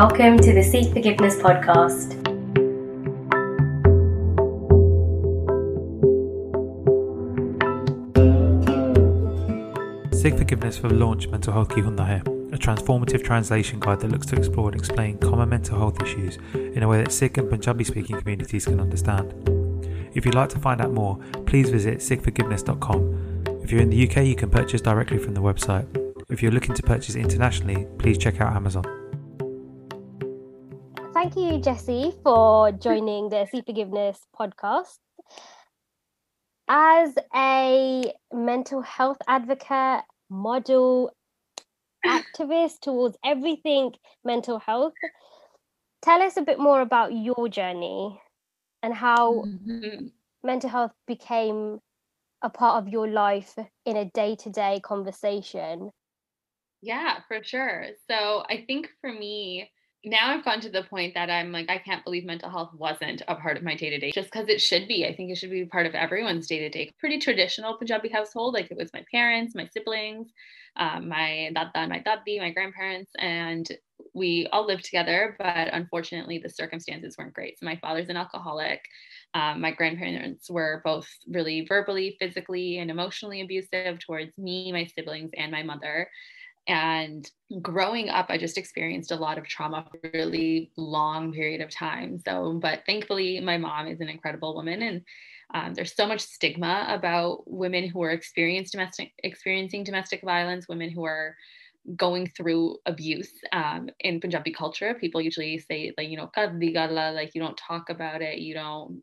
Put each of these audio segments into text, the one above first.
Welcome to the Sikh Forgiveness podcast. Sikh Forgiveness for Launch Mental Health Ki Hundi a transformative translation guide that looks to explore and explain common mental health issues in a way that Sikh and Punjabi speaking communities can understand. If you'd like to find out more, please visit sikhforgiveness.com. If you're in the UK, you can purchase directly from the website. If you're looking to purchase internationally, please check out Amazon. Thank you, Jessie, for joining the Sikh Forgiveness podcast. As a mental health advocate, model, activist towards everything mental health, tell us a bit more about your journey and how mm-hmm. mental health became a part of your life in a day-to-day conversation yeah for sure so i think for me now I've gotten to the point that I'm like, I can't believe mental health wasn't a part of my day to day, just because it should be. I think it should be part of everyone's day to day. Pretty traditional Punjabi household, like it was my parents, my siblings, um, my dada and my dadi, my grandparents, and we all lived together. But unfortunately, the circumstances weren't great. So my father's an alcoholic. Um, my grandparents were both really verbally, physically, and emotionally abusive towards me, my siblings, and my mother. And growing up, I just experienced a lot of trauma for a really long period of time. So, but thankfully, my mom is an incredible woman. And um, there's so much stigma about women who are experienced domestic, experiencing domestic violence, women who are going through abuse um, in Punjabi culture. People usually say, like, you know, like you don't talk about it, you don't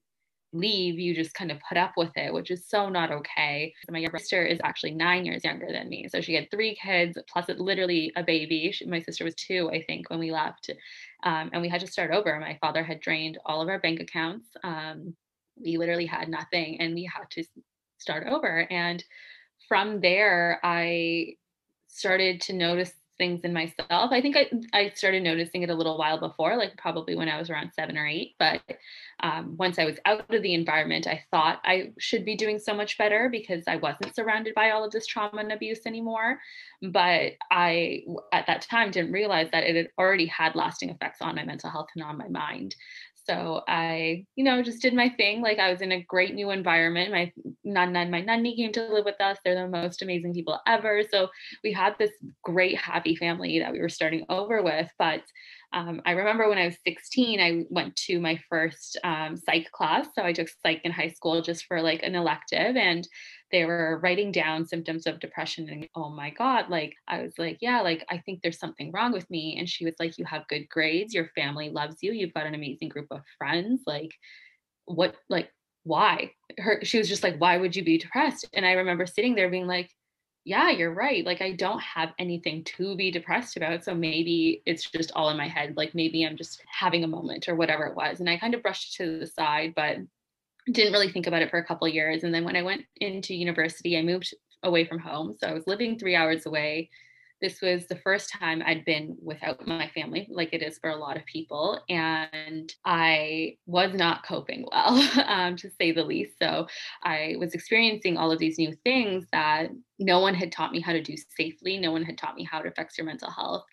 leave, you just kind of put up with it, which is so not okay. So my sister is actually nine years younger than me. So she had three kids, plus it, literally a baby. She, my sister was two, I think, when we left. Um, and we had to start over. My father had drained all of our bank accounts. Um, we literally had nothing and we had to start over. And from there, I started to notice things in myself. I think I, I started noticing it a little while before, like probably when I was around seven or eight. But um, once I was out of the environment, I thought I should be doing so much better because I wasn't surrounded by all of this trauma and abuse anymore. But I, at that time, didn't realize that it had already had lasting effects on my mental health and on my mind. So I, you know, just did my thing. Like I was in a great new environment. My nana and my nanny came to live with us. They're the most amazing people ever. So we had this great, happy family that we were starting over with. But um, I remember when I was 16, I went to my first um, psych class. So I took psych in high school just for like an elective. And they were writing down symptoms of depression. And oh my God, like I was like, yeah, like I think there's something wrong with me. And she was like, you have good grades. Your family loves you. You've got an amazing group of friends. Like, what, like, why? Her, she was just like, why would you be depressed? And I remember sitting there being like, yeah, you're right. Like, I don't have anything to be depressed about. So maybe it's just all in my head. Like, maybe I'm just having a moment or whatever it was. And I kind of brushed it to the side, but didn't really think about it for a couple years. And then when I went into university, I moved away from home. So I was living three hours away this was the first time I'd been without my family, like it is for a lot of people. And I was not coping well, um, to say the least. So I was experiencing all of these new things that no one had taught me how to do safely. No one had taught me how it affects your mental health.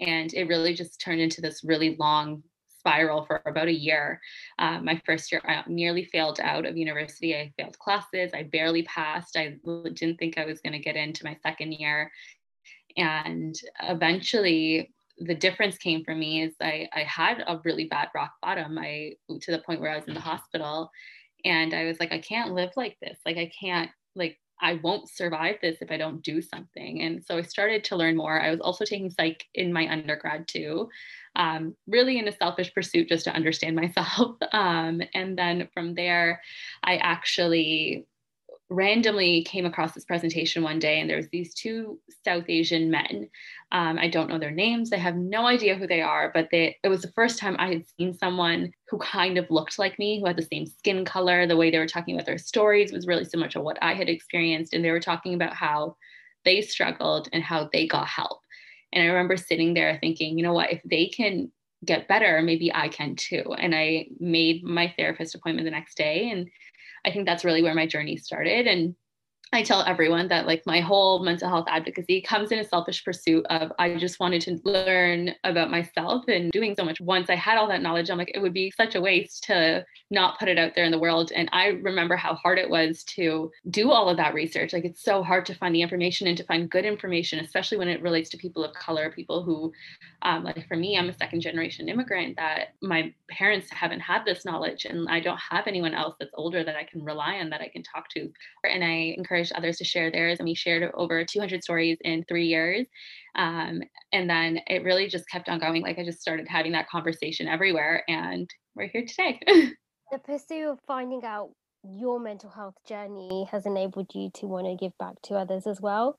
And it really just turned into this really long spiral for about a year. Uh, my first year, I nearly failed out of university. I failed classes. I barely passed. I didn't think I was going to get into my second year. And eventually, the difference came for me is I, I had a really bad rock bottom. I to the point where I was in the hospital, and I was like, I can't live like this. Like I can't like I won't survive this if I don't do something. And so I started to learn more. I was also taking psych in my undergrad too, um, really in a selfish pursuit just to understand myself. Um, and then from there, I actually randomly came across this presentation one day and there was these two south asian men. Um, i don't know their names. I have no idea who they are but they, it was the first time i had seen someone who kind of looked like me who had the same skin color. The way they were talking about their stories was really similar to what i had experienced and they were talking about how they struggled and how they got help. And i remember sitting there thinking you know what? If they can get better maybe i can too. And i made my therapist appointment the next day and I think that's really where my journey started. And I tell everyone that like my whole mental health advocacy comes in a selfish pursuit of I just wanted to learn about myself and doing so much. Once I had all that knowledge, I'm like, it would be such a waste to not put it out there in the world. And I remember how hard it was to do all of that research. Like it's so hard to find the information and to find good information, especially when it relates to people of color, people who um, like for me, I'm a second generation immigrant that my parents haven't had this knowledge and I don't have anyone else that's older that I can rely on that I can talk to. And I encouraged others to share theirs and we shared over 200 stories in three years. Um, and then it really just kept on going. Like I just started having that conversation everywhere and we're here today. the pursuit of finding out your mental health journey has enabled you to want to give back to others as well.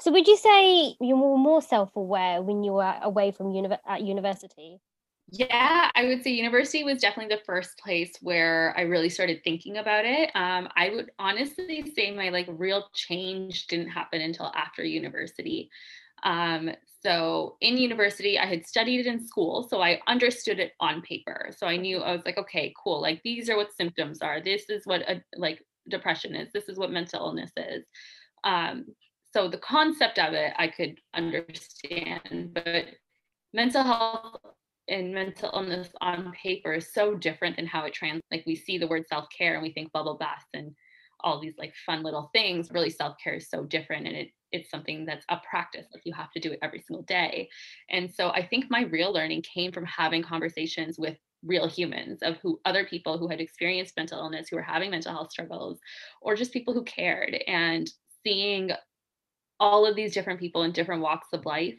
So would you say you were more self-aware when you were away from uni- at university? Yeah, I would say university was definitely the first place where I really started thinking about it. Um, I would honestly say my like real change didn't happen until after university. Um, so in university, I had studied it in school, so I understood it on paper. So I knew I was like, okay, cool. Like these are what symptoms are. This is what a, like depression is. This is what mental illness is. Um, so the concept of it I could understand, but mental health and mental illness on paper is so different than how it trans like we see the word self-care and we think bubble bath and all these like fun little things really self-care is so different and it it's something that's a practice like you have to do it every single day. And so i think my real learning came from having conversations with real humans of who other people who had experienced mental illness who were having mental health struggles or just people who cared and seeing all of these different people in different walks of life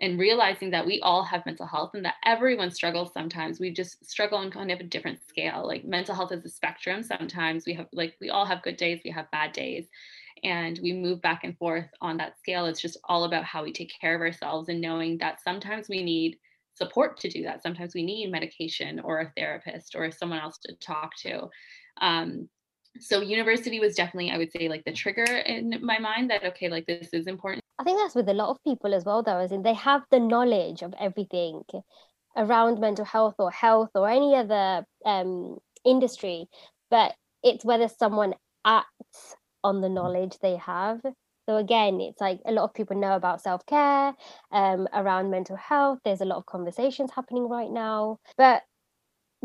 and realizing that we all have mental health and that everyone struggles sometimes. We just struggle on kind of a different scale like mental health is a spectrum sometimes. We have like we all have good days we have bad days and we move back and forth on that scale. It's just all about how we take care of ourselves and knowing that sometimes we need support to do that. Sometimes we need medication or a therapist or someone else to talk to. Um, so university was definitely i would say like the trigger in my mind that okay like this is important. I think that's with a lot of people as well though as in they have the knowledge of everything around mental health or health or any other um, industry but it's whether someone acts on the knowledge they have. So again it's like a lot of people know about self-care um, around mental health. There's a lot of conversations happening right now but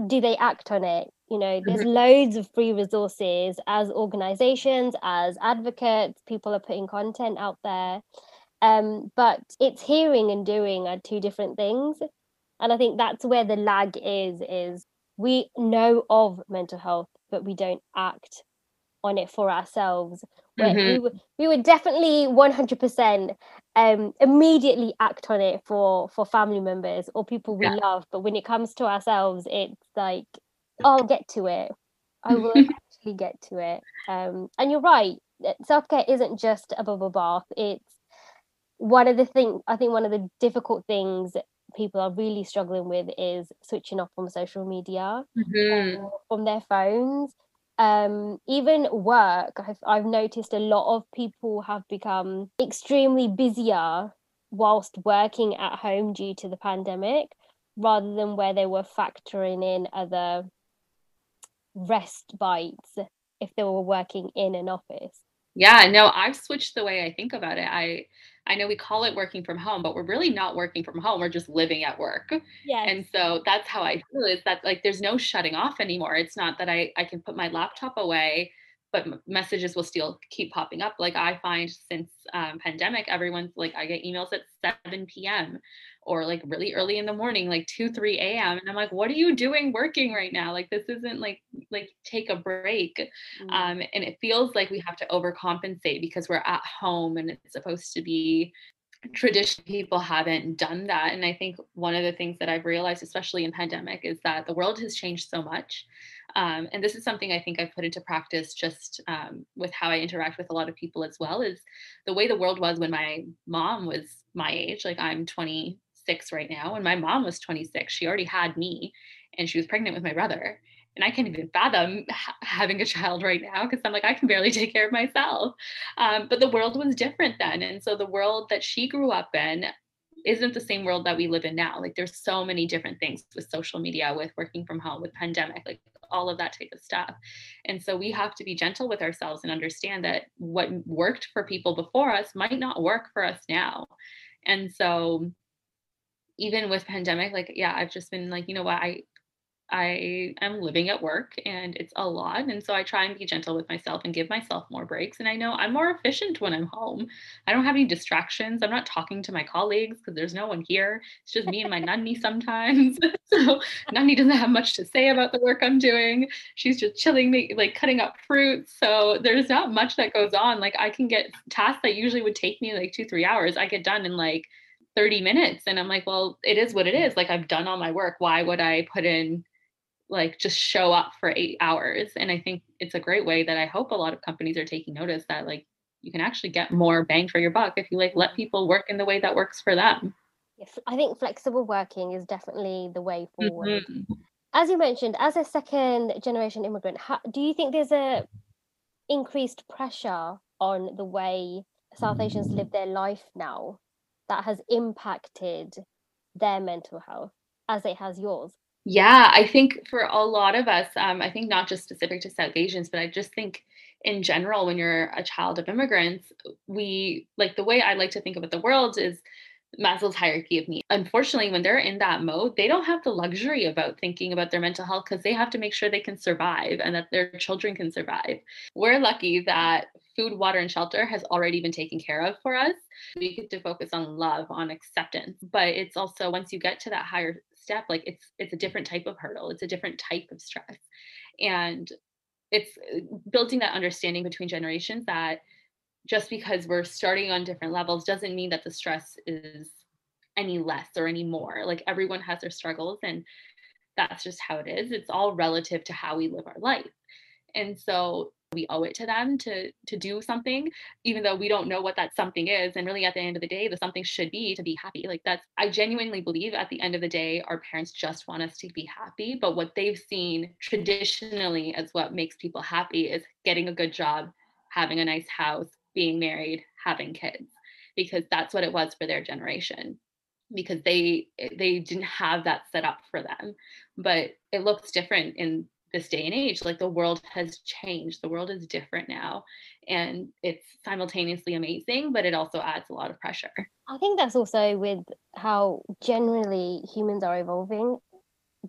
do they act on it you know there's mm-hmm. loads of free resources as organizations as advocates people are putting content out there um, but it's hearing and doing are two different things and i think that's where the lag is is we know of mental health but we don't act on it for ourselves mm-hmm. we, would, we would definitely 100% um, immediately act on it for for family members or people we yeah. love but when it comes to ourselves it's like I'll get to it. I will actually get to it. Um, and you're right. Self care isn't just a bubble bath. It's one of the things. I think one of the difficult things people are really struggling with is switching off from social media, mm-hmm. um, from their phones. Um, even work, I've, I've noticed a lot of people have become extremely busier whilst working at home due to the pandemic rather than where they were factoring in other rest bites if they were working in an office. Yeah no i've switched the way i think about it. I i know we call it working from home but we're really not working from home we're just living at work. Yeah and so that's how i feel is that like there's no shutting off anymore. It's not that i i can put my laptop away but messages will still keep popping up. Like i find since um, pandemic everyone's like i get emails at 7 p.m or like really early in the morning like 2 3 a.m and i'm like what are you doing working right now like this isn't like like take a break mm-hmm. um, and it feels like we have to overcompensate because we're at home and it's supposed to be tradition people haven't done that and i think one of the things that i've realized especially in pandemic is that the world has changed so much um, and this is something i think i've put into practice just um, with how i interact with a lot of people as well is the way the world was when my mom was my age like i'm 20 26 right now. When my mom was 26, she already had me and she was pregnant with my brother. And I can't even fathom ha- having a child right now because I'm like, I can barely take care of myself. Um, but the world was different then. And so the world that she grew up in isn't the same world that we live in now. Like there's so many different things with social media, with working from home, with pandemic, like all of that type of stuff. And so we have to be gentle with ourselves and understand that what worked for people before us might not work for us now. And so even with pandemic like yeah i've just been like you know what i I am living at work and it's a lot. And so I try and be gentle with myself and give myself more breaks. And I know I'm more efficient when I'm home. I don't have any distractions. I'm not talking to my colleagues because there's no one here. It's just me and my nanny sometimes. so nanny doesn't have much to say about the work I'm doing. She's just chilling, me, like cutting up fruit. So there's not much that goes on. Like I can get tasks that usually would take me like two, three hours. I get done in like 30 minutes. And I'm like, well, it is what it is. Like I've done all my work. Why would I put in like just show up for eight hours. And I think it's a great way that I hope a lot of companies are taking notice that like you can actually get more bang for your buck if you like let people work in the way that works for them. I think flexible working is definitely the way forward. Mm-hmm. As you mentioned, as a second generation immigrant, how, do you think there's a increased pressure on the way South Asians live their life now that has impacted their mental health as it has yours? Yeah, I think for a lot of us, um, I think not just specific to South Asians, but I just think in general, when you're a child of immigrants, we like the way I like to think about the world is Maslow's hierarchy of needs. Unfortunately, when they're in that mode, they don't have the luxury about thinking about their mental health because they have to make sure they can survive and that their children can survive. We're lucky that food, water, and shelter has already been taken care of for us. We get to focus on love, on acceptance. But it's also once you get to that higher step like it's it's a different type of hurdle it's a different type of stress and it's building that understanding between generations that just because we're starting on different levels doesn't mean that the stress is any less or any more like everyone has their struggles and that's just how it is it's all relative to how we live our life and so we owe it to them to to do something even though we don't know what that something is. And really at the end of the day the something should be to be happy. Like that's i genuinely believe at the end of the day our parents just want us to be happy. But what they've seen traditionally as what makes people happy is getting a good job having a nice house being married having kids because that's what it was for their generation. Because they they didn't have that set up for them. But it looks different in this day and age like the world has changed the world is different now and it's simultaneously amazing but it also adds a lot of pressure i think that's also with how generally humans are evolving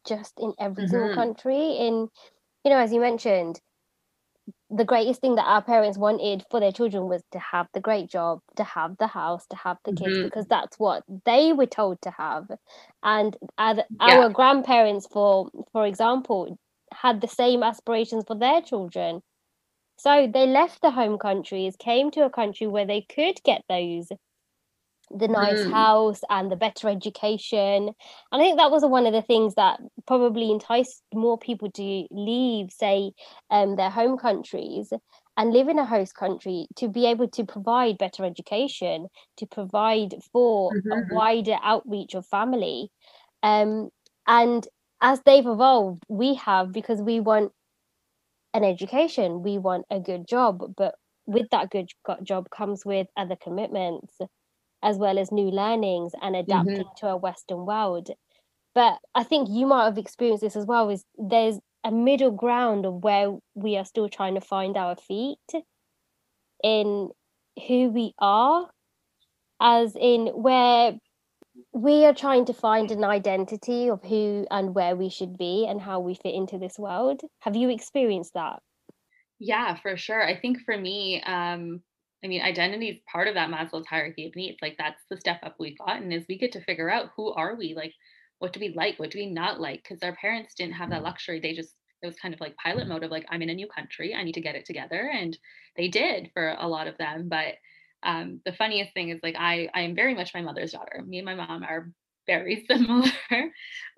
just in every mm-hmm. single country in you know as you mentioned the greatest thing that our parents wanted for their children was to have the great job, to have the house, to have the kids, mm-hmm. because that's what they were told to have. And our, yeah. our grandparents, for for example, had the same aspirations for their children. So they left the home countries, came to a country where they could get those the nice mm. house and the better education. And I think that was one of the things that probably enticed more people to leave, say, um, their home countries and live in a host country to be able to provide better education, to provide for mm-hmm. a wider outreach of family. Um, and as they've evolved, we have because we want an education, we want a good job, but with that good job comes with other commitments as well as new learnings and adapting mm-hmm. to a Western world. But I think you might have experienced this as well. Is there's a middle ground of where we are still trying to find our feet in who we are, as in where we are trying to find an identity of who and where we should be and how we fit into this world. Have you experienced that? Yeah, for sure. I think for me, um, I mean, identity is part of that Maslow's hierarchy of needs. Like that's the step up we've gotten is we get to figure out who are we? Like, what do we like? What do we not like? Because our parents didn't have that luxury. They just it was kind of like pilot mode of like, I'm in a new country. I need to get it together. And they did for a lot of them. But um, the funniest thing is like I I am very much my mother's daughter. Me and my mom are very similar.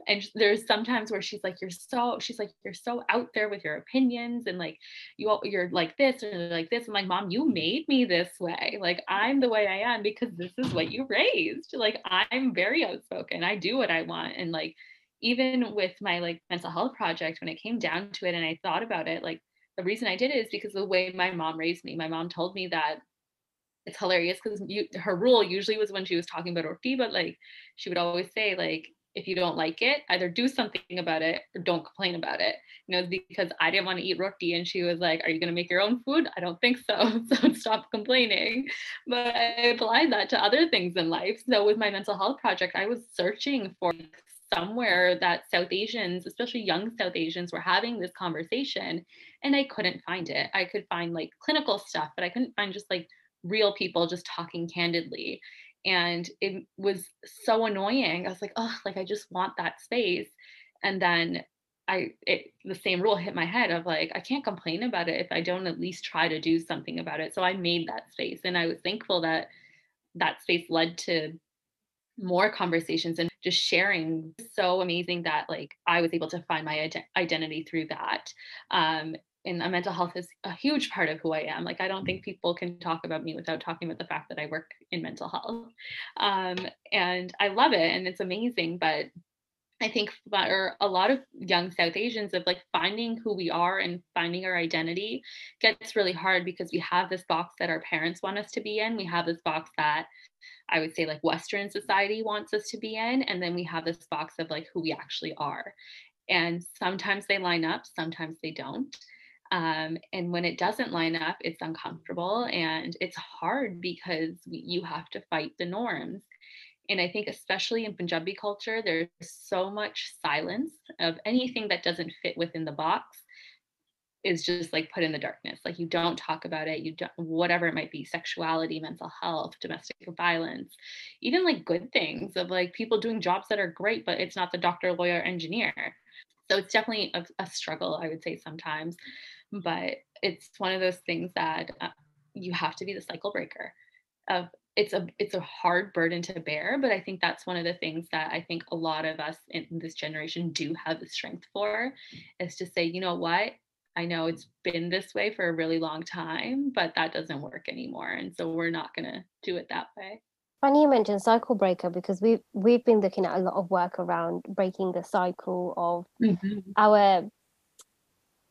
and there's sometimes where she's like, you're so, she's like, you're so out there with your opinions and like you you're like this and like this. I'm like, mom, you made me this way. Like I'm the way I am because this is what you raised. Like I'm very outspoken. I do what I want. And like even with my like mental health project, when it came down to it and I thought about it, like the reason I did it is because the way my mom raised me. My mom told me that it's hilarious because her rule usually was when she was talking about Orfi, but like she would always say like if you don't like it, either do something about it or don't complain about it. You know, because I didn't want to eat roti and she was like, Are you going to make your own food? I don't think so. So stop complaining. But I applied that to other things in life. So with my mental health project, I was searching for somewhere that South Asians, especially young South Asians, were having this conversation and I couldn't find it. I could find like clinical stuff, but I couldn't find just like real people just talking candidly. And it was so annoying. I was like oh like i just want that space. And then i it, the same rule hit my head of like i can't complain about it if i don't at least try to do something about it. So i made that space and i was thankful that that space led to more conversations and just sharing. So amazing that like i was able to find my ident- identity through that. Um, and mental health is a huge part of who I am. Like I don't think people can talk about me without talking about the fact that I work in mental health. Um, and I love it and it's amazing. But I think for a lot of young South Asians of like finding who we are and finding our identity gets really hard because we have this box that our parents want us to be in. We have this box that I would say like Western society wants us to be in. And then we have this box of like who we actually are. And sometimes they line up, sometimes they don't. Um, and when it doesn't line up, it's uncomfortable and it's hard because you have to fight the norms. And I think, especially in Punjabi culture, there's so much silence of anything that doesn't fit within the box is just like put in the darkness. Like you don't talk about it, you don't, whatever it might be sexuality, mental health, domestic violence, even like good things of like people doing jobs that are great, but it's not the doctor, lawyer, engineer. So it's definitely a, a struggle, I would say, sometimes but it's one of those things that uh, you have to be the cycle breaker of it's a it's a hard burden to bear but i think that's one of the things that i think a lot of us in this generation do have the strength for is to say you know what i know it's been this way for a really long time but that doesn't work anymore and so we're not going to do it that way funny you mentioned cycle breaker because we've we've been looking at a lot of work around breaking the cycle of mm-hmm. our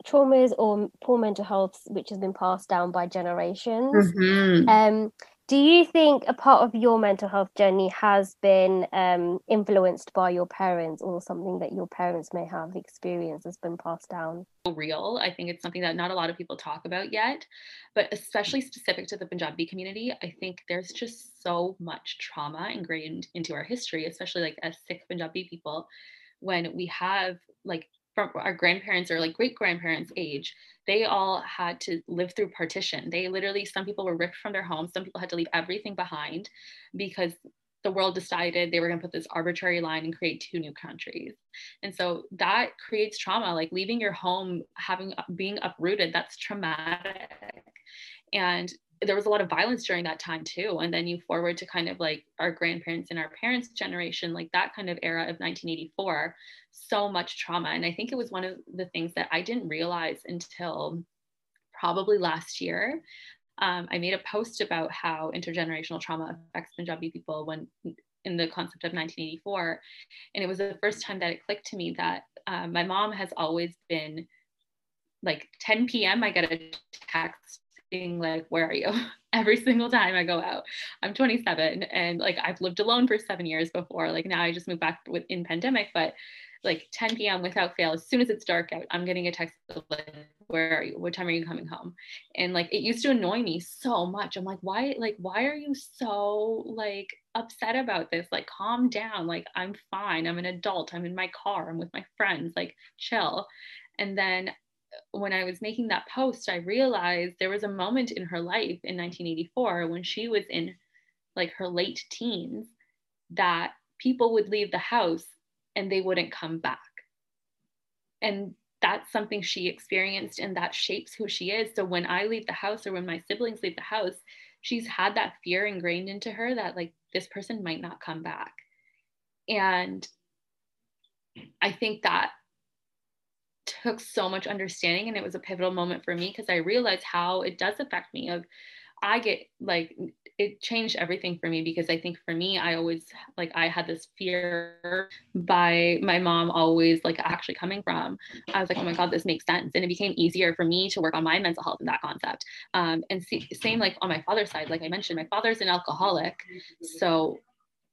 traumas or poor mental health which has been passed down by generations. Mm-hmm. um, do you think a part of your mental health journey has been um, influenced by your parents or something that your parents may have experienced has been passed down? Real. I think it's something that not a lot of people talk about yet but especially specific to the punjabi community i think there's just so much trauma ingrained into our history especially like as sikh punjabi people when we have like from our grandparents or like great grandparents age they all had to live through partition. They literally some people were ripped from their homes some people had to leave everything behind because the world decided they were going to put this arbitrary line and create two new countries. And so that creates trauma like leaving your home having being uprooted that's traumatic. And there was a lot of violence during that time too. And then you forward to kind of like our grandparents and our parents generation like that kind of era of 1984 so much trauma. And i think it was one of the things that i didn't realize until probably last year. Um, i made a post about how intergenerational trauma affects punjabi people when in the concept of 1984 and it was the first time that it clicked to me that um, my mom has always been like 10 p.m i get a text being like, Where are you? Every single time I go out. I'm 27 and like I've lived alone for seven years before. Like now I just moved back with in pandemic, but like 10 p.m. without fail, as soon as it's dark out, I'm getting a text like, where are you? What time are you coming home? And like it used to annoy me so much. I'm like, why, like, why are you so like upset about this? Like, calm down. Like, I'm fine. I'm an adult. I'm in my car. I'm with my friends. Like, chill. And then when I was making that post, I realized there was a moment in her life in 1984 when she was in like her late teens that people would leave the house and they wouldn't come back. And that's something she experienced and that shapes who she is. So when I leave the house or when my siblings leave the house, she's had that fear ingrained into her that like this person might not come back. And I think that took so much understanding and it was a pivotal moment for me because I realized how it does affect me of I get like it changed everything for me because I think for me I always like I had this fear by my mom always like actually coming from I was like oh my god this makes sense and it became easier for me to work on my mental health in that concept um, and see, same like on my father's side like I mentioned my father's an alcoholic so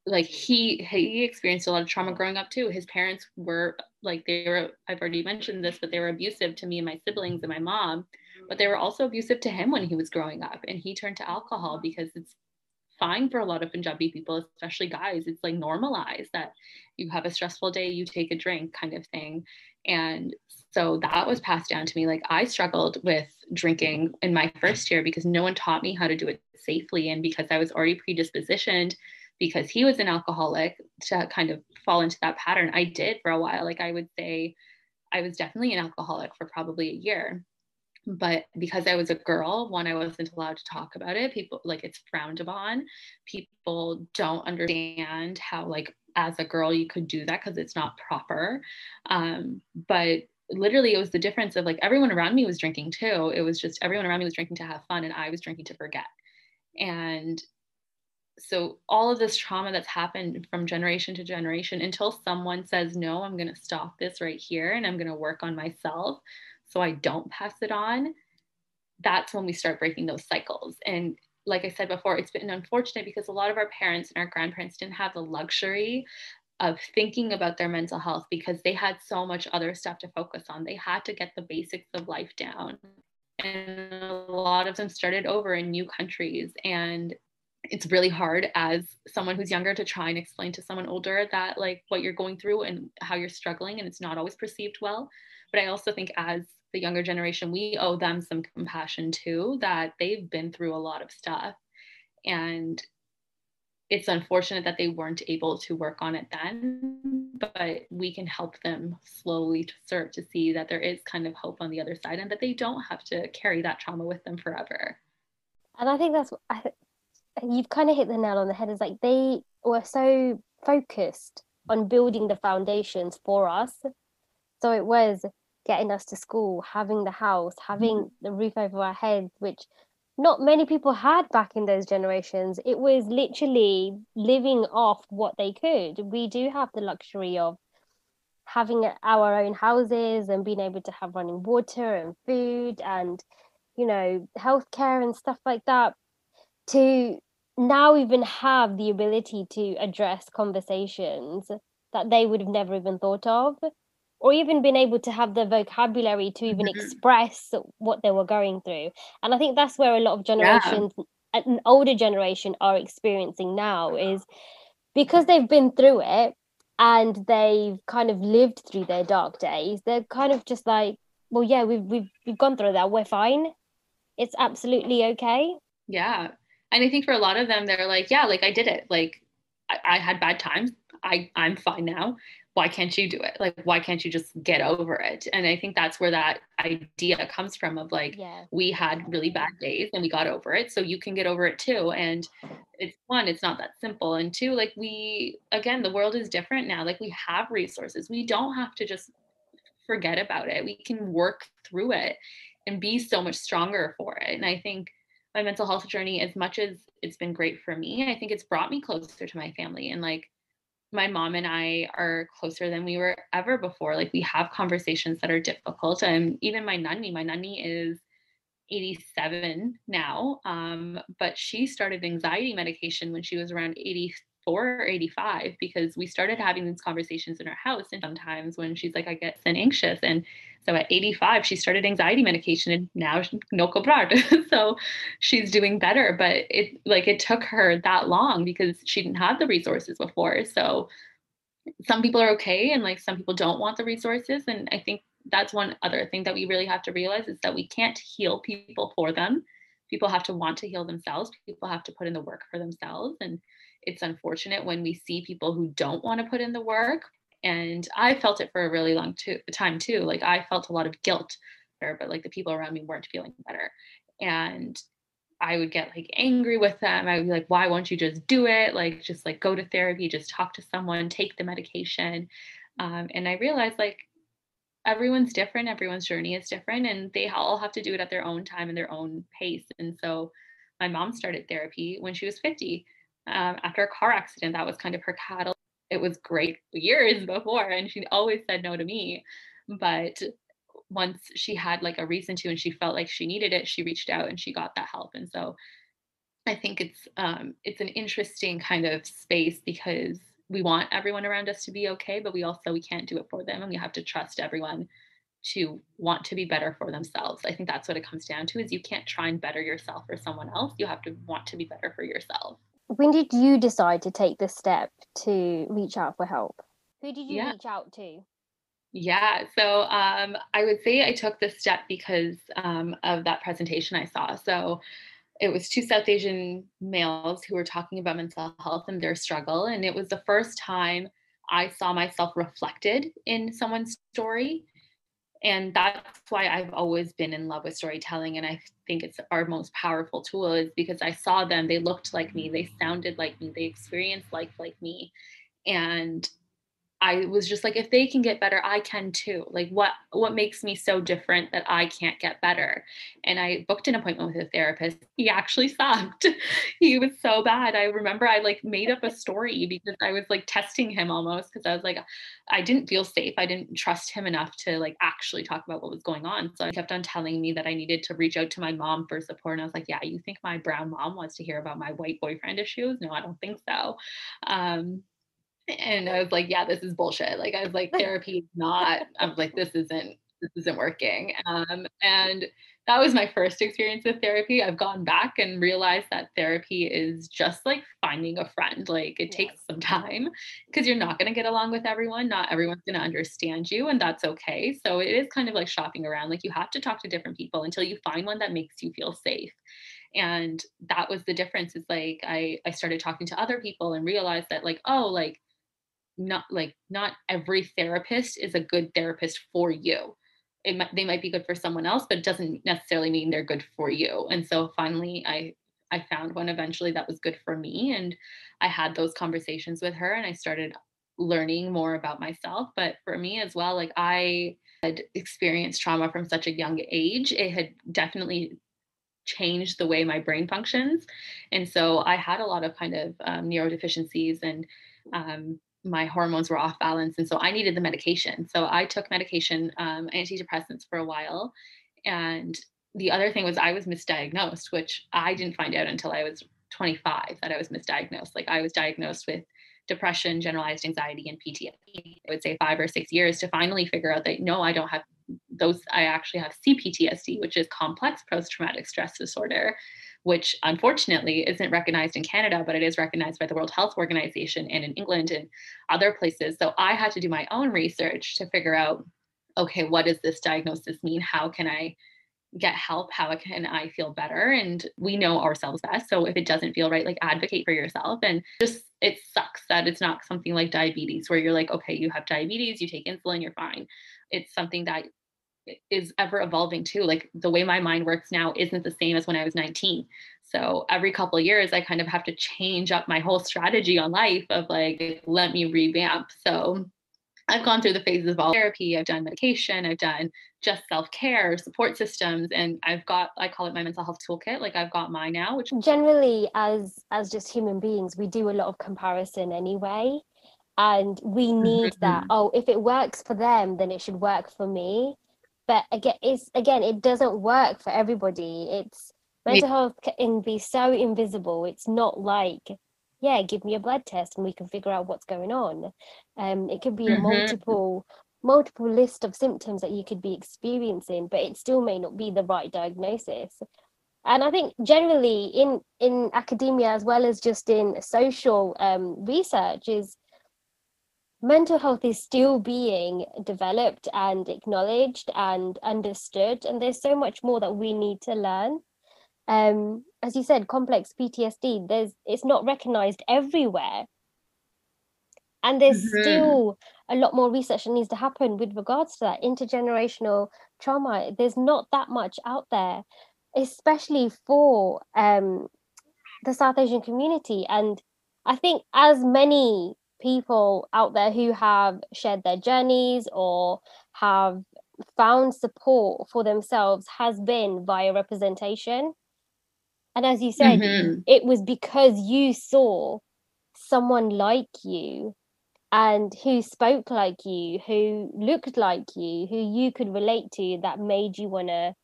like he he experienced a lot of trauma growing up too his parents were like they were i've already mentioned this but they were abusive to me and my siblings and my mom but they were also abusive to him when he was growing up and he turned to alcohol because it's fine for a lot of punjabi people especially guys. It's like normalized that you have a stressful day you take a drink kind of thing. And so that was passed down to me. Like i struggled with drinking in my first year because no one taught me how to do it safely and because i was already predispositioned because he was an alcoholic to kind of fall into that pattern. I did for a while. Like I would say, I was definitely an alcoholic for probably a year. But because I was a girl, one, I wasn't allowed to talk about it. People like it's frowned upon. People don't understand how, like, as a girl, you could do that because it's not proper. Um, but literally, it was the difference of like everyone around me was drinking too. It was just everyone around me was drinking to have fun, and I was drinking to forget. And so all of this trauma that's happened from generation to generation until someone says no i'm going to stop this right here and i'm going to work on myself so i don't pass it on that's when we start breaking those cycles. And like i said before it's been unfortunate because a lot of our parents and our grandparents didn't have the luxury of thinking about their mental health because they had so much other stuff to focus on. They had to get the basics of life down. And a lot of them started over in new countries and it's really hard as someone who's younger to try and explain to someone older that like what you're going through and how you're struggling and it's not always perceived well. But i also think as the younger generation we owe them some compassion too that they've been through a lot of stuff. And it's unfortunate that they weren't able to work on it then but we can help them slowly to start to see that there is kind of hope on the other side and that they don't have to carry that trauma with them forever. And i think that's you've kind of hit the nail on the head. Is like they were so focused on building the foundations for us. So it was getting us to school, having the house, having mm-hmm. the roof over our heads, which not many people had back in those generations. It was literally living off what they could. We do have the luxury of having our own houses and being able to have running water and food and you know healthcare and stuff like that to now even have the ability to address conversations that they would have never even thought of or even been able to have the vocabulary to even mm-hmm. express what they were going through. And i think that's where a lot of generations yeah. an older generation are experiencing now is because they've been through it and they've kind of lived through their dark days they're kind of just like well yeah we've we've, we've gone through that. We're fine. It's absolutely okay. Yeah and i think for a lot of them they're like yeah like i did it. Like I, I, had bad times. I i'm fine now. Why can't you do it? Like why can't you just get over it? And i think that's where that idea comes from of like yeah. we had really bad days and we got over it so you can get over it too. And it's one it's not that simple. And two like we again the world is different now. Like we have resources. We don't have to just forget about it. We can work through it and be so much stronger for it. And i think my mental health journey as much as it's been great for me i think it's brought me closer to my family and like my mom and i are closer than we were ever before. Like we have conversations that are difficult and even my nanny my nanny is 87 now um, but she started anxiety medication when she was around 80 or 85 because we started having these conversations in our house and sometimes when she's like i get so anxious and so at 85 she started anxiety medication and now no cobrar so she's doing better but it like it took her that long because she didn't have the resources before so some people are okay and like some people don't want the resources and i think that's one other thing that we really have to realize is that we can't heal people for them people have to want to heal themselves people have to put in the work for themselves. And it's unfortunate when we see people who don't want to put in the work. And i felt it for a really long to- time too. Like i felt a lot of guilt there but like the people around me weren't feeling better. And i would get like angry with them. I would be like why won't you just do it? Like just like go to therapy just talk to someone take the medication. Um, and i realized like everyone's different everyone's journey is different and they all have to do it at their own time and their own pace and so my mom started therapy when she was 50 um, after a car accident. That was kind of her catalyst. It was great years before, and she always said no to me. But once she had like a reason to and she felt like she needed it, she reached out and she got that help. And so I think it's um, it's an interesting kind of space because we want everyone around us to be okay, but we also we can't do it for them, and we have to trust everyone to want to be better for themselves. I think that's what it comes down to: is you can't try and better yourself for someone else. You have to want to be better for yourself. When did you decide to take the step to reach out for help? Who did you Yeah. reach out to? Yeah, so um, I would say I took this step because um, of that presentation I saw. So it was two South Asian males who were talking about mental health and their struggle. And it was the first time I saw myself reflected in someone's story. And that's why I've always been in love with storytelling. And I think it's our most powerful tool is because I saw them, they looked like me, they sounded like me, they experienced life like me. And I was just like, if they can get better, I can too. Like, what what makes me so different that I can't get better? And I booked an appointment with a therapist. He actually sucked. he was so bad. I remember I like made up a story because I was like testing him almost because I was like, I didn't feel safe. I didn't trust him enough to like actually talk about what was going on. So I kept on telling me that I needed to reach out to my mom for support. And I was like, yeah, you think my brown mom wants to hear about my white boyfriend issues? No, I don't think so. Um, and I was like, yeah, this is bullshit. Like I was like, therapy is not, I was like, this isn't, this isn't working. Um, and that was my first experience with therapy. I've gone back and realized that therapy is just like finding a friend. Like it takes some time because you're not going to get along with everyone. Not everyone's going to understand you, and that's okay. So it is kind of like shopping around. Like you have to talk to different people until you find one that makes you feel safe and that was the difference is like i i started talking to other people and realized that like oh like not like not every therapist is a good therapist for you. It might, they might be good for someone else but it doesn't necessarily mean they're good for you. And so finally i i found one eventually that was good for me and i had those conversations with her and i started learning more about myself. But for me as well like i had experienced trauma from such a young age. It had definitely changed the way my brain functions. And so i had a lot of kind of um, neurodeficiencies and um, my hormones were off balance and so i needed the medication. So i took medication um, antidepressants for a while and the other thing was i was misdiagnosed which i didn't find out until i was 25 that i was misdiagnosed. Like i was diagnosed with depression generalized anxiety and ptsd i would say five or six years to finally figure out that no i don't have those i actually have cptsd which is complex post-traumatic stress disorder which unfortunately isn't recognized in Canada, but it is recognized by the World Health Organization and in England and other places. So I had to do my own research to figure out okay, what does this diagnosis mean? How can I get help? How can I feel better? And we know ourselves best. So if it doesn't feel right, like advocate for yourself. And just it sucks that it's not something like diabetes where you're like, okay, you have diabetes, you take insulin, you're fine. It's something that is ever evolving too. Like the way my mind works now isn't the same as when I was 19. So every couple of years, I kind of have to change up my whole strategy on life of like, let me revamp. So I've gone through the phases of all therapy. I've done medication. I've done just self care, support systems, and I've got I call it my mental health toolkit. Like I've got mine now, which generally as as just human beings we do a lot of comparison anyway and we mm-hmm. need that oh if it works for them then it should work for me but again it's again it doesn't work for everybody it's Yeah. mental health can be so invisible it's not like yeah give me a blood test and we can figure out what's going on um it could be a Mhm. multiple multiple list of symptoms that you could be experiencing but it still may not be the right diagnosis and i think generally in in academia as well as just in social um, research is mental health is still being developed and acknowledged and understood and there's so much more that we need to learn. Um as you said complex ptsd there's it's not recognized everywhere. And there's Mhm. still a lot more research that needs to happen with regards to that intergenerational trauma. There's not that much out there especially for um the south asian community. And i think as many people out there who have shared their journeys or have found support for themselves has been via representation and as you said Mhm. it was because you saw someone like you and who spoke like you, who looked like you, who you could relate to that made you want to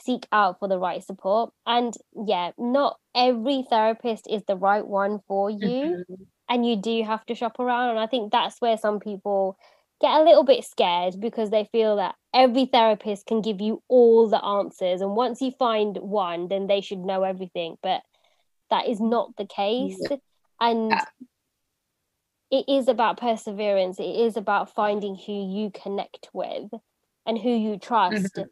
seek out for the right support. And yeah, not every therapist is the right one for you. Mm-hmm. And you do have to shop around. And I think that's where some people get a little bit scared because they feel that every therapist can give you all the answers. And once you find one, then they should know everything. But that is not the case. Yeah. And yeah. it is about perseverance, it is about finding who you connect with and who you trust. Mm-hmm.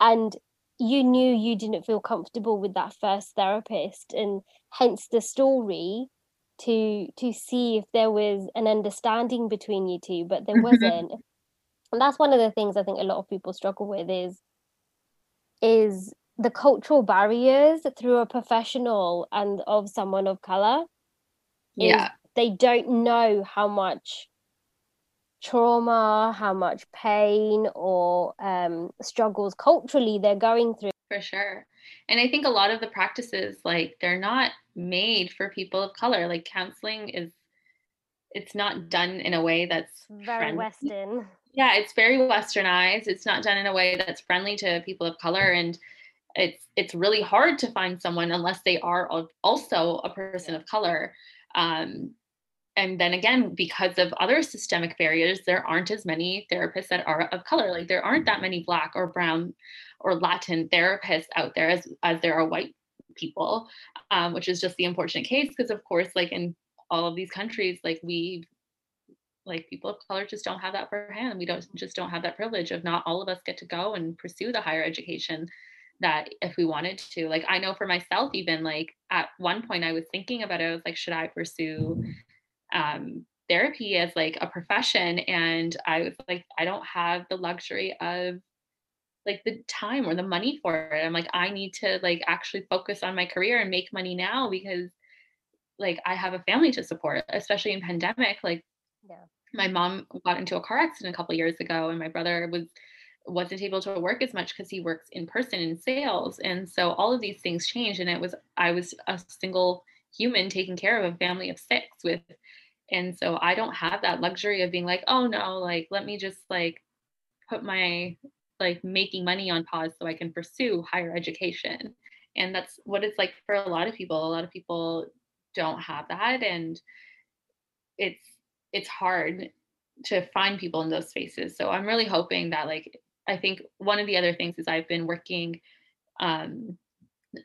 And you knew you didn't feel comfortable with that first therapist and hence the story to to see if there was an understanding between you two but there wasn't and that's one of the things i think a lot of people struggle with is is the cultural barriers through a professional and of someone of color yeah they don't know how much trauma, how much pain or um, struggles culturally they're going through. For sure. And I think a lot of the practices, like, they're not made for people of color. Like, counseling is, it's not done in a way that's very friendly. Western. Yeah, it's very westernized. It's not done in a way that's friendly to people of color. And it's it's really hard to find someone unless they are also a person of color um, and then again because of other systemic barriers there aren't as many therapists that are of color like there aren't that many black or brown or latin therapists out there as as there are white people um, which is just the unfortunate case because of course like in all of these countries like we like people of color just don't have that for hand we don't just don't have that privilege of not all of us get to go and pursue the higher education that if we wanted to. Like i know for myself even like at one point i was thinking about it i was like should i pursue um, therapy as like a profession? And i was like i don't have the luxury of like the time or the money for it i'm like i need to like actually focus on my career and make money now because like i have a family to support especially in pandemic like yeah. my mom got into a car accident a couple years ago and my brother was wasn't able to work as much because he works in person in sales and so all of these things changed and it was i was a single human taking care of a family of six with and so i don't have that luxury of being like oh no like let me just like put my like making money on pause so i can pursue higher education. And that's what it's like for a lot of people. A lot of people don't have that and it's it's hard to find people in those spaces. So i'm really hoping that like i think one of the other things is i've been working um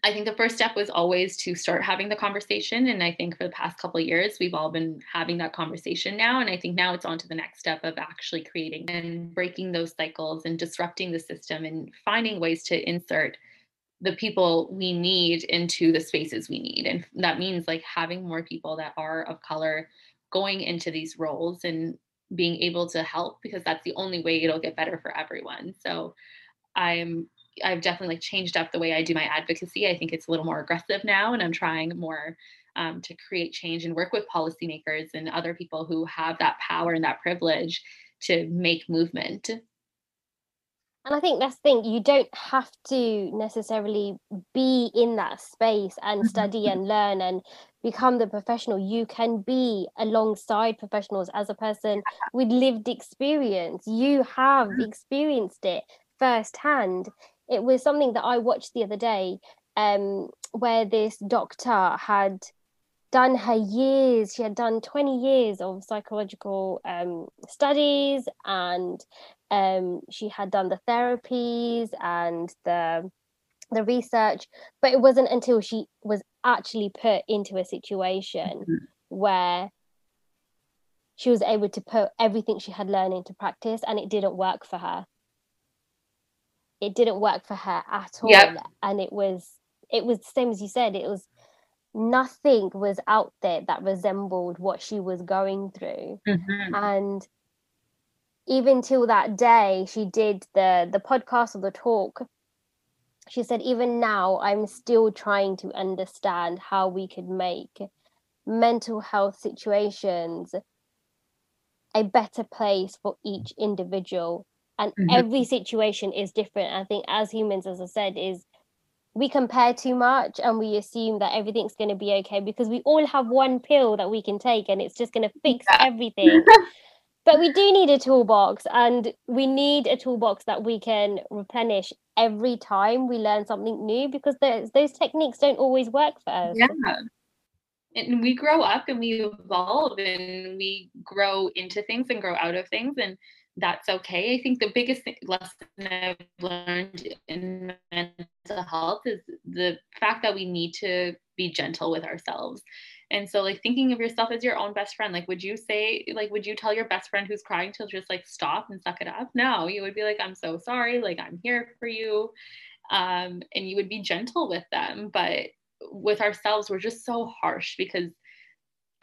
I think the first step was always to start having the conversation. And I think for the past couple of years, we've all been having that conversation now. And I think now it's on to the next step of actually creating and breaking those cycles and disrupting the system and finding ways to insert the people we need into the spaces we need. And that means like having more people that are of color going into these roles and being able to help because that's the only way it'll get better for everyone. So I'm I've definitely like changed up the way I do my advocacy. I think it's a little more aggressive now, and I'm trying more um, to create change and work with policymakers and other people who have that power and that privilege to make movement. And I think that's the thing, you don't have to necessarily be in that space and study and learn and become the professional. You can be alongside professionals as a person with lived experience. You have mm-hmm. experienced it firsthand it was something that I watched the other day um, where this doctor had done her years, she had done 20 years of psychological um, studies and um, she had done the therapies and the the research but it wasn't until she was actually put into a situation mm-hmm. where she was able to put everything she had learned into practice and it didn't work for her it didn't work for her at all yep. and it was it was the same as you said it was nothing was out there that resembled what she was going through mm-hmm. and even till that day she did the the podcast or the talk she said even now i'm still trying to understand how we could make mental health situations a better place for each individual and mm-hmm. every situation is different i think as humans as i said is we compare too much and we assume that everything's going to be okay because we all have one pill that we can take and it's just going to fix yeah. everything but we do need a toolbox and we need a toolbox that we can replenish every time we learn something new because those those techniques don't always work for us. Yeah. And we grow up and we evolve and we grow into things and grow out of things and that's okay. I think the biggest lesson I've learned in mental health is the fact that we need to be gentle with ourselves. And so, like, thinking of yourself as your own best friend, like, would you say, like, would you tell your best friend who's crying to just like stop and suck it up? No, you would be like, I'm so sorry. Like, I'm here for you. Um, and you would be gentle with them. But with ourselves, we're just so harsh because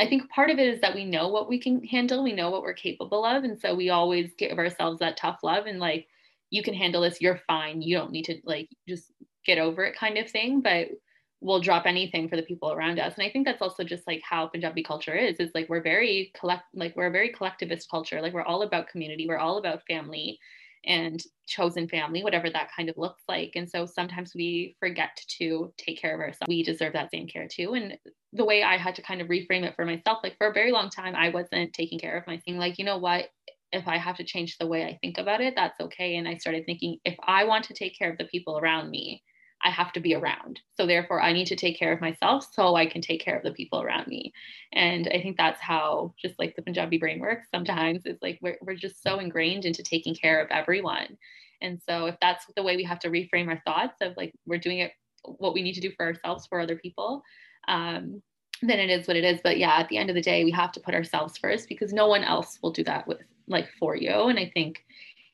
I think part of it is that we know what we can handle, we know what we're capable of. And so we always give ourselves that tough love and like, you can handle this, you're fine. You don't need to like just get over it kind of thing. But we'll drop anything for the people around us. And I think that's also just like how Punjabi culture is, is like we're very collect like we're a very collectivist culture. Like we're all about community, we're all about family and chosen family, whatever that kind of looks like. And so sometimes we forget to take care of ourselves. We deserve that same care too. And the way I had to kind of reframe it for myself, like for a very long time, I wasn't taking care of my thing. Like, you know what? If I have to change the way I think about it, that's okay. And I started thinking, if I want to take care of the people around me, I have to be around. So therefore, I need to take care of myself so I can take care of the people around me. And I think that's how just like the Punjabi brain works sometimes it's like we're, we're just so ingrained into taking care of everyone. And so if that's the way we have to reframe our thoughts of like we're doing it what we need to do for ourselves for other people, um, then it is what it is. But yeah, at the end of the day, we have to put ourselves first because no one else will do that with like for you. And I think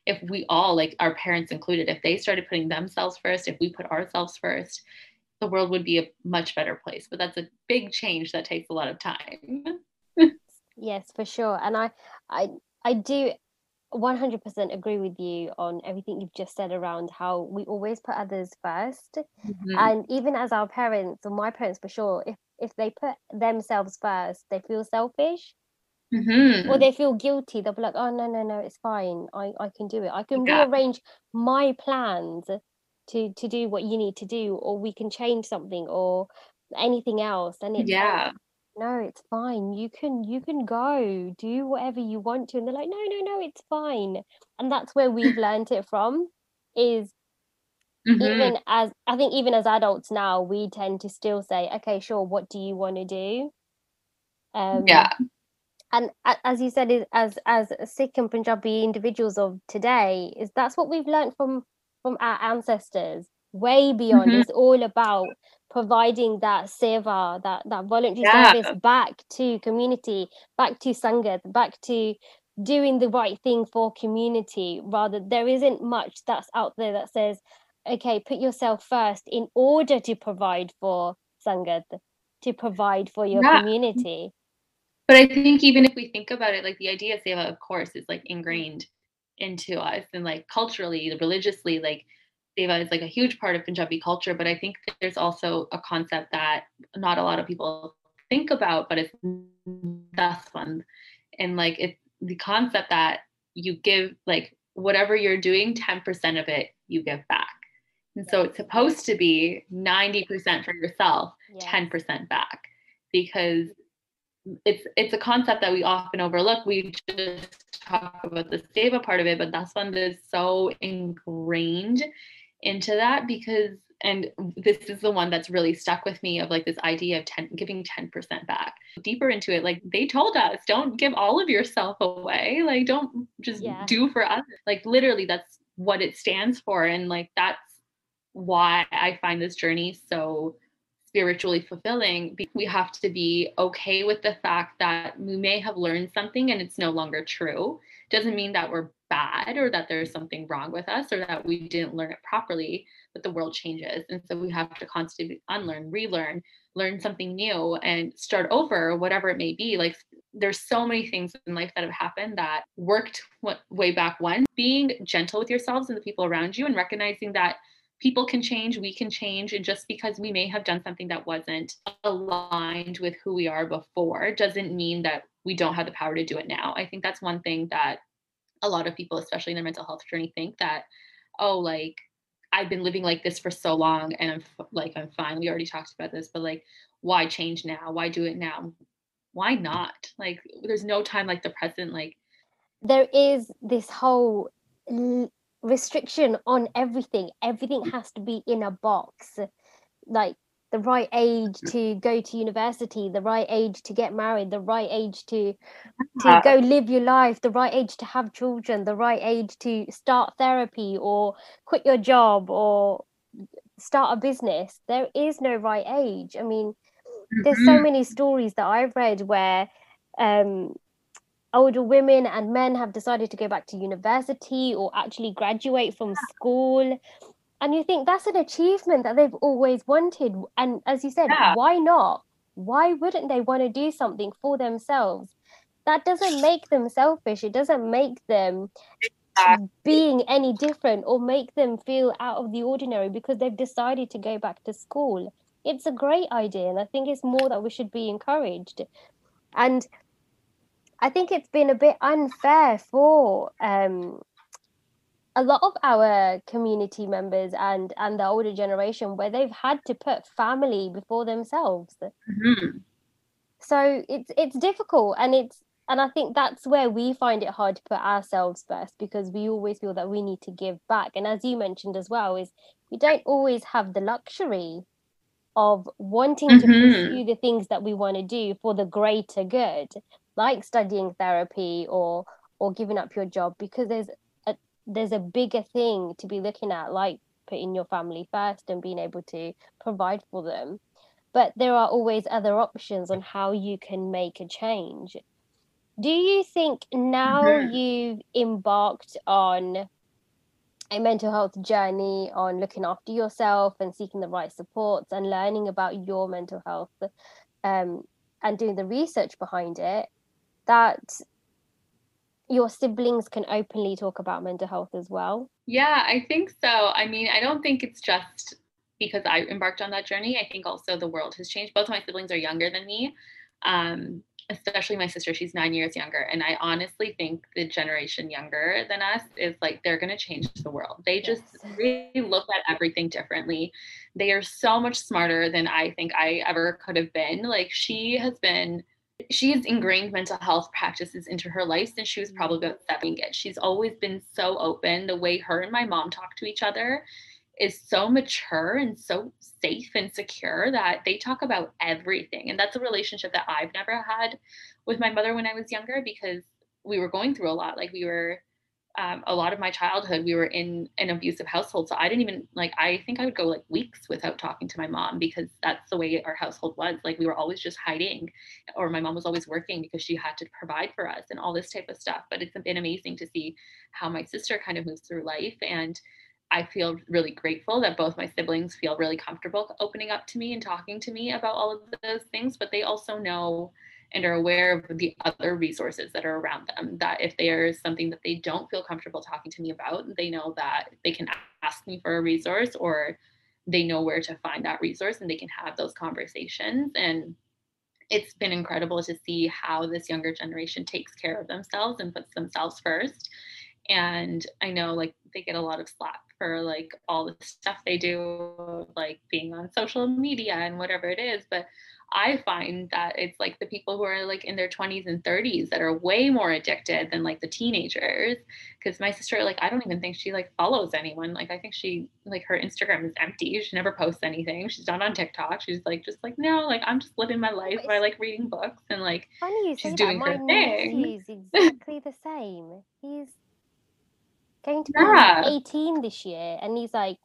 if we all, like our parents included, if they started putting themselves first, if we put ourselves first, the world would be a much better place. But that's a big change that takes a lot of time. yes, for sure. And I I I do 100% agree with you on everything you've just said around how we always put others 1st mm-hmm. and even as our parents or my parents for sure if if they put themselves first they feel selfish mm-hmm. or they feel guilty they'll be like oh no no no it's fine. I i can do it. I can yeah. rearrange my plans to to do what you need to do or we can change something or anything else and it's yeah. No it's fine. You can you can go. Do whatever you want to. And they're like no no no it's fine. And that's where we've learned it from is mm-hmm. even as i think even as adults now we tend to still say okay sure what do you want to do? Um yeah and as you said as as sikh and punjabi individuals of today is that's what we've learned from from our ancestors way beyond mm-hmm. it's all about providing that seva that that voluntary yeah. service back to community back to sangat back to doing the right thing for community rather there isn't much that's out there that says okay put yourself first in order to provide for sangat to provide for your yeah. community but i think even if we think about it like the idea of seva of course is like ingrained into us and like culturally religiously like seva is like a huge part of punjabi culture. But i think there's also a concept that not a lot of people think about but it's that's one and like it's the concept that you give like whatever you're doing 10% of it you give back. And so it's supposed to be 90% for yourself 10% back. Because it's it's a concept that we often overlook. We just talk about the seva part of it, but that's one that's so ingrained into that because and this is the one that's really stuck with me of like this idea of 10 giving 10% back deeper into it like they told us don't give all of yourself away like don't just yeah. do for others like literally that's what it stands for and like that's why i find this journey so spiritually fulfilling, we have to be okay with the fact that we may have learned something and it's no longer true. Doesn't mean that we're bad or that there's something wrong with us or that we didn't learn it properly, but the world changes. And so we have to constantly unlearn, relearn, learn something new and start over, whatever it may be. Like there's so many things in life that have happened that worked way back when. Being gentle with yourselves and the people around you and recognizing that people can change, we can change. And just because we may have done something that wasn't aligned with who we are before doesn't mean that we don't have the power to do it now. I think that's one thing that a lot of people, especially in their mental health journey, think that, oh, like, I've been living like this for so long and I'm like, I'm fine. We already talked about this, but like, why change now? Why do it now? Why not? Like, there's no time like the present. Like, there is this whole restriction on everything. Everything has to be in a box. Like the right age to go to university, the right age to get married, the right age to to go live your life, the right age to have children, the right age to start therapy or quit your job or start a business. There is no right age. I mean, there's so many stories that I've read where um, older women and men have decided to go back to university or actually graduate from school. And you think that's an achievement that they've always wanted. And as you said Yeah. why not? Why wouldn't they want to do something for themselves? That doesn't make them selfish. It doesn't make them Exactly. being any different or make them feel out of the ordinary because they've decided to go back to school. It's a great idea and i think it's more that we should be encouraged. And i think it's been a bit unfair for um, a lot of our community members and and the older generation where they've had to put family before themselves Mhm. so it's it's difficult and it's and i think that's where we find it hard to put ourselves first because we always feel that we need to give back and as you mentioned as well is we don't always have the luxury of wanting to Mhm. pursue the things that we want to do for the greater good like studying therapy or or giving up your job because there's a there's a bigger thing to be looking at like putting your family first and being able to provide for them but there are always other options on how you can make a change. Do you think now Mhm. you've embarked on a mental health journey on looking after yourself and seeking the right supports and learning about your mental health um, and doing the research behind it that your siblings can openly talk about mental health as well? Yeah, I think so. I mean, I don't think it's just because I embarked on that journey. I think also the world has changed. Both of my siblings are younger than me, um, especially my sister. She's nine years younger. And I honestly think the generation younger than us is like they're going to change the world. They just Yes. really look at everything differently. They are so much smarter than I think I ever could have been. Like, she has been she's ingrained mental health practices into her life since she was mm-hmm. probably about seven. She's always been so open. The way her and my mom talk to each other is so mature and so safe and secure that they talk about everything. And that's a relationship that I've never had with my mother when I was younger because we were going through a lot. Like we were um, a lot of my childhood, we were in an abusive household. So I didn't even like, I think I would go like weeks without talking to my mom because that's the way our household was. Like we were always just hiding, or my mom was always working because she had to provide for us and all this type of stuff. But it's been amazing to see how my sister kind of moves through life. And I feel really grateful that both my siblings feel really comfortable opening up to me and talking to me about all of those things. But they also know and are aware of the other resources that are around them. That if there's something that they don't feel comfortable talking to me about, they know that they can ask me for a resource or they know where to find that resource and they can have those conversations. And it's been incredible to see how this younger generation takes care of themselves and puts themselves first. And I know like they get a lot of slack for like all the stuff they do, like being on social media and whatever it is. But I find that it's like the people who are like in their 20s and 30s that are way more addicted than like the teenagers. Because my sister, like, I don't even think she like follows anyone. Like, I think she like her Instagram is empty. She never posts anything. She's not on TikTok. She's like just like no, like I'm just living my life by like reading books and like Funny you She's doing that. her My thing. nephew's exactly the same. He's going to be Yeah. 18 this year, and he's like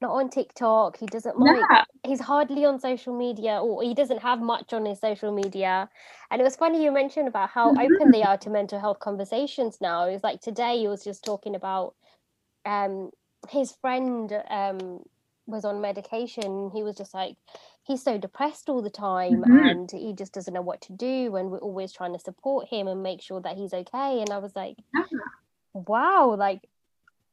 not on TikTok. He doesn't like. yeah, He's hardly on social media, or he doesn't have much on his social media. And it was funny you mentioned about how open they are to mental health conversations now. It was like today he was just talking about um his friend um was on medication. He was just like he's so depressed all the time Mhm. and he just doesn't know what to do and we're always trying to support him and make sure that he's okay and i was like Yeah. wow like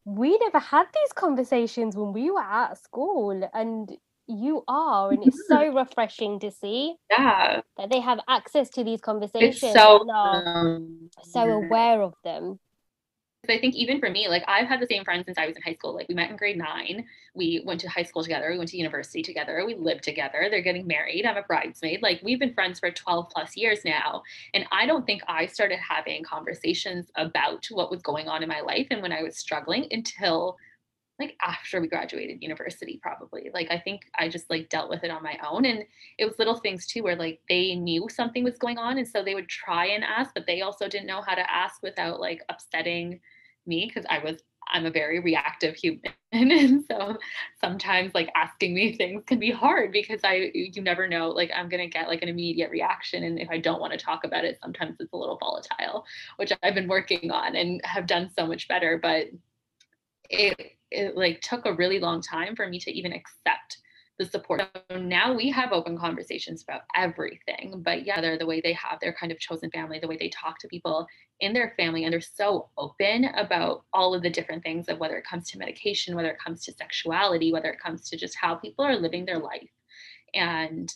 we never had these conversations when we were at school and you are and it's so refreshing to see yeah. that they have access to these conversations It's so and are um, so aware of them I think even for me, like I've had the same friends since I was in high school. Like we met in grade nine. We went to high school together. We went to university together. We lived together. They're getting married. I'm a bridesmaid. Like we've been friends for 12 plus years now. And I don't think I started having conversations about what was going on in my life and when I was struggling until like after we graduated university probably. Like i think i just like dealt with it on my own and it was little things too where like they knew something was going on and so they would try and ask but they also didn't know how to ask without like upsetting me because i was i'm a very reactive human and so sometimes like asking me things can be hard because i you never know like i'm going to get like an immediate reaction and if i don't want to talk about it sometimes it's a little volatile which i've been working on and have done so much better but it it like took a really long time for me to even accept the support. So now we have open conversations about everything. But yeah, they're the way they have their kind of chosen family, the way they talk to people in their family, and they're so open about all of the different things of whether it comes to medication, whether it comes to sexuality, whether it comes to just how people are living their life. And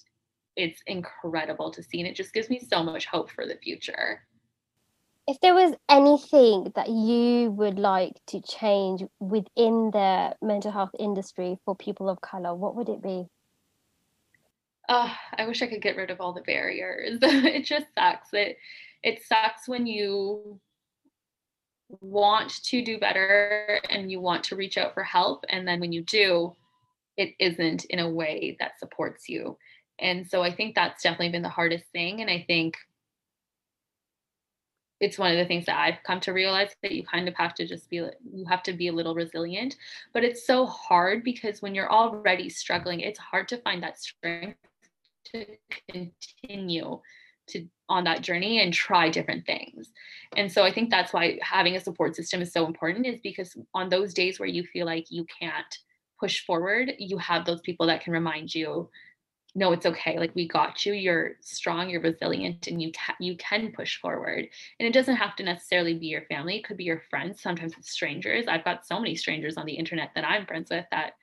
it's incredible to see. And it just gives me so much hope for the future if there was anything that you would like to change within the mental health industry for people of color, what would it be? Oh, I wish I could get rid of all the barriers. it just sucks. It it sucks when you want to do better and you want to reach out for help and then when you do it isn't in a way that supports you. And so I think that's definitely been the hardest thing and I think it's one of the things that I've come to realize that you kind of have to just be you have to be a little resilient but it's so hard because when you're already struggling it's hard to find that strength to continue to on that journey and try different things. And so I think that's why having a support system is so important is because on those days where you feel like you can't push forward you have those people that can remind you no it's okay like we got you you're strong you're resilient and you can you can push forward. And it doesn't have to necessarily be your family it could be your friends sometimes it's strangers. I've got so many strangers on the internet that i'm friends with that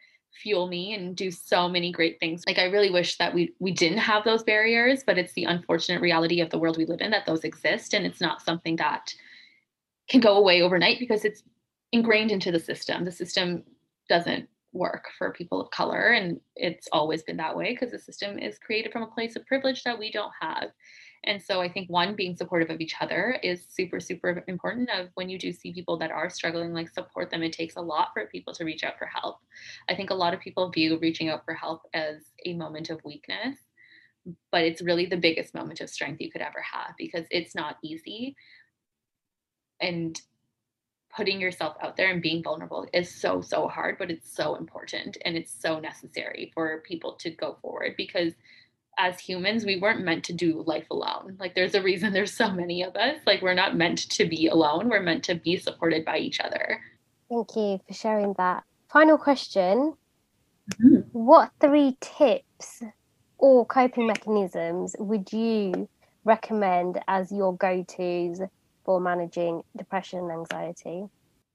fuel me and do so many great things. Like i really wish that we we didn't have those barriers but it's the unfortunate reality of the world we live in that those exist and it's not something that can go away overnight because it's ingrained into the system. The system doesn't work for people of color and it's always been that way because the system is created from a place of privilege that we don't have. And so i think one being supportive of each other is super super important of when you do see people that are struggling like support them. It takes a lot for people to reach out for help. I think a lot of people view reaching out for help as a moment of weakness but it's really the biggest moment of strength you could ever have because it's not easy. And putting yourself out there and being vulnerable is so so hard but it's so important and it's so necessary for people to go forward because as humans we weren't meant to do life alone. Like there's a reason there's so many of us. Like we're not meant to be alone. We're meant to be supported by each other. Thank you for sharing that. Final question. Mm-hmm. what three tips or coping mechanisms would you recommend as your go-to's for managing depression and anxiety?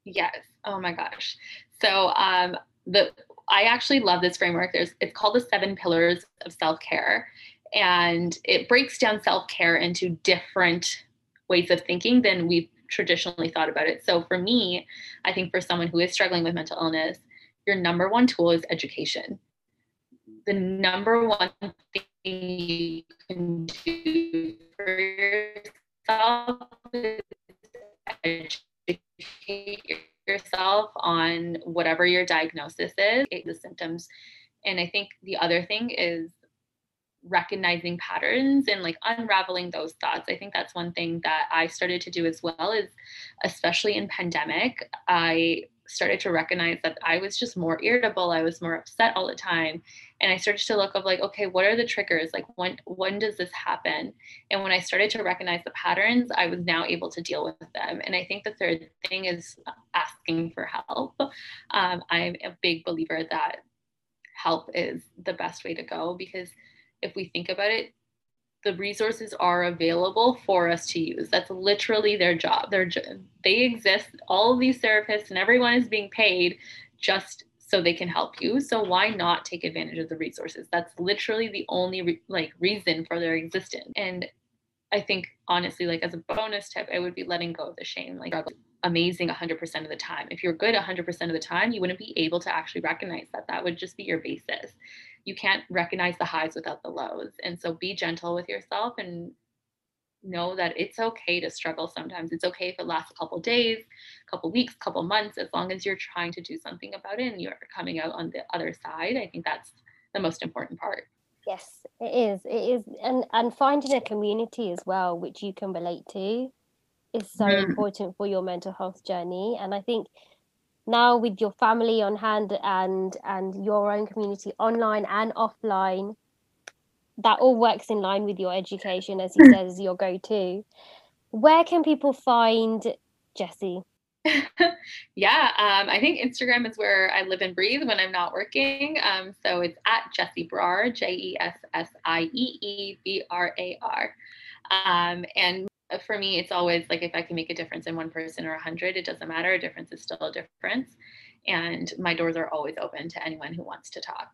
Yes. Oh my gosh. So um, the I actually love this framework. There's it's called the seven pillars of self-care. And it breaks down self-care into different ways of thinking than we've traditionally thought about it. So for me, I think for someone who is struggling with mental illness, your number one tool is education. The number one thing you can do for yourself educate yourself on whatever your diagnosis is, the symptoms. And I think the other thing is recognizing patterns and like unraveling those thoughts. I think that's one thing that I started to do as well is especially in pandemic, I started to recognize that I was just more irritable. I was more upset all the time. And I started to look of like, okay, what are the triggers? Like when when does this happen? And when I started to recognize the patterns, I was now able to deal with them. And I think the third thing is asking for help. Um, I'm a big believer that help is the best way to go because if we think about it, the resources are available for us to use. That's literally their job. They exist. All of these therapists and everyone is being paid just so they can help you. So why not take advantage of the resources? That's literally the only re- like reason for their existence. And I think honestly, like as a bonus tip, I would be letting go of the shame. Like amazing 100% of the time. If you're good 100% of the time, you wouldn't be able to actually recognize that. That would just be your basis. You can't recognize the highs without the lows. And so be gentle with yourself and know that it's okay to struggle sometimes. It's okay if it lasts a couple days, a couple weeks, a couple months, as long as you're trying to do something about it and you're coming out on the other side. I think that's the most important part. Yes, it is. It is, and and finding a community as well, which you can relate to, is so mm. important for your mental health journey. And I think now with your family on hand and and your own community online and offline, that all works in line with your education, as you said, as your go-to. Where can people find Jessie yeah, um, I think Instagram is where I live and breathe when I'm not working. Um, so it's at Jessie Brar, J E S S I E E B R A R. Um, and Uh, for me, it's always like if I can make a difference in one person or a hundred, it doesn't matter. A difference is still a difference. And my doors are always open to anyone who wants to talk.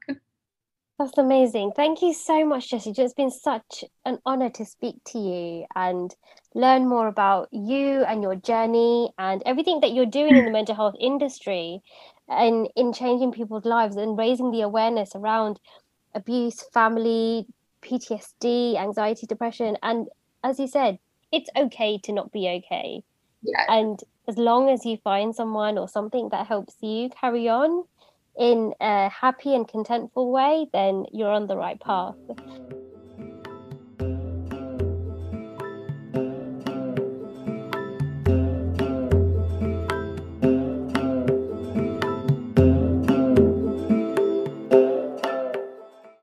That's amazing. Thank you so much, Jessie. It's been such an honor to speak to you and learn more about you and your journey and everything that you're doing in the mental health industry and in changing people's lives and raising the awareness around abuse, family, PTSD, anxiety, depression. And as you said, it's okay to not be okay. Yeah. And as long as you find someone or something that helps you carry on, in a happy and contentful way, then you're on the right path.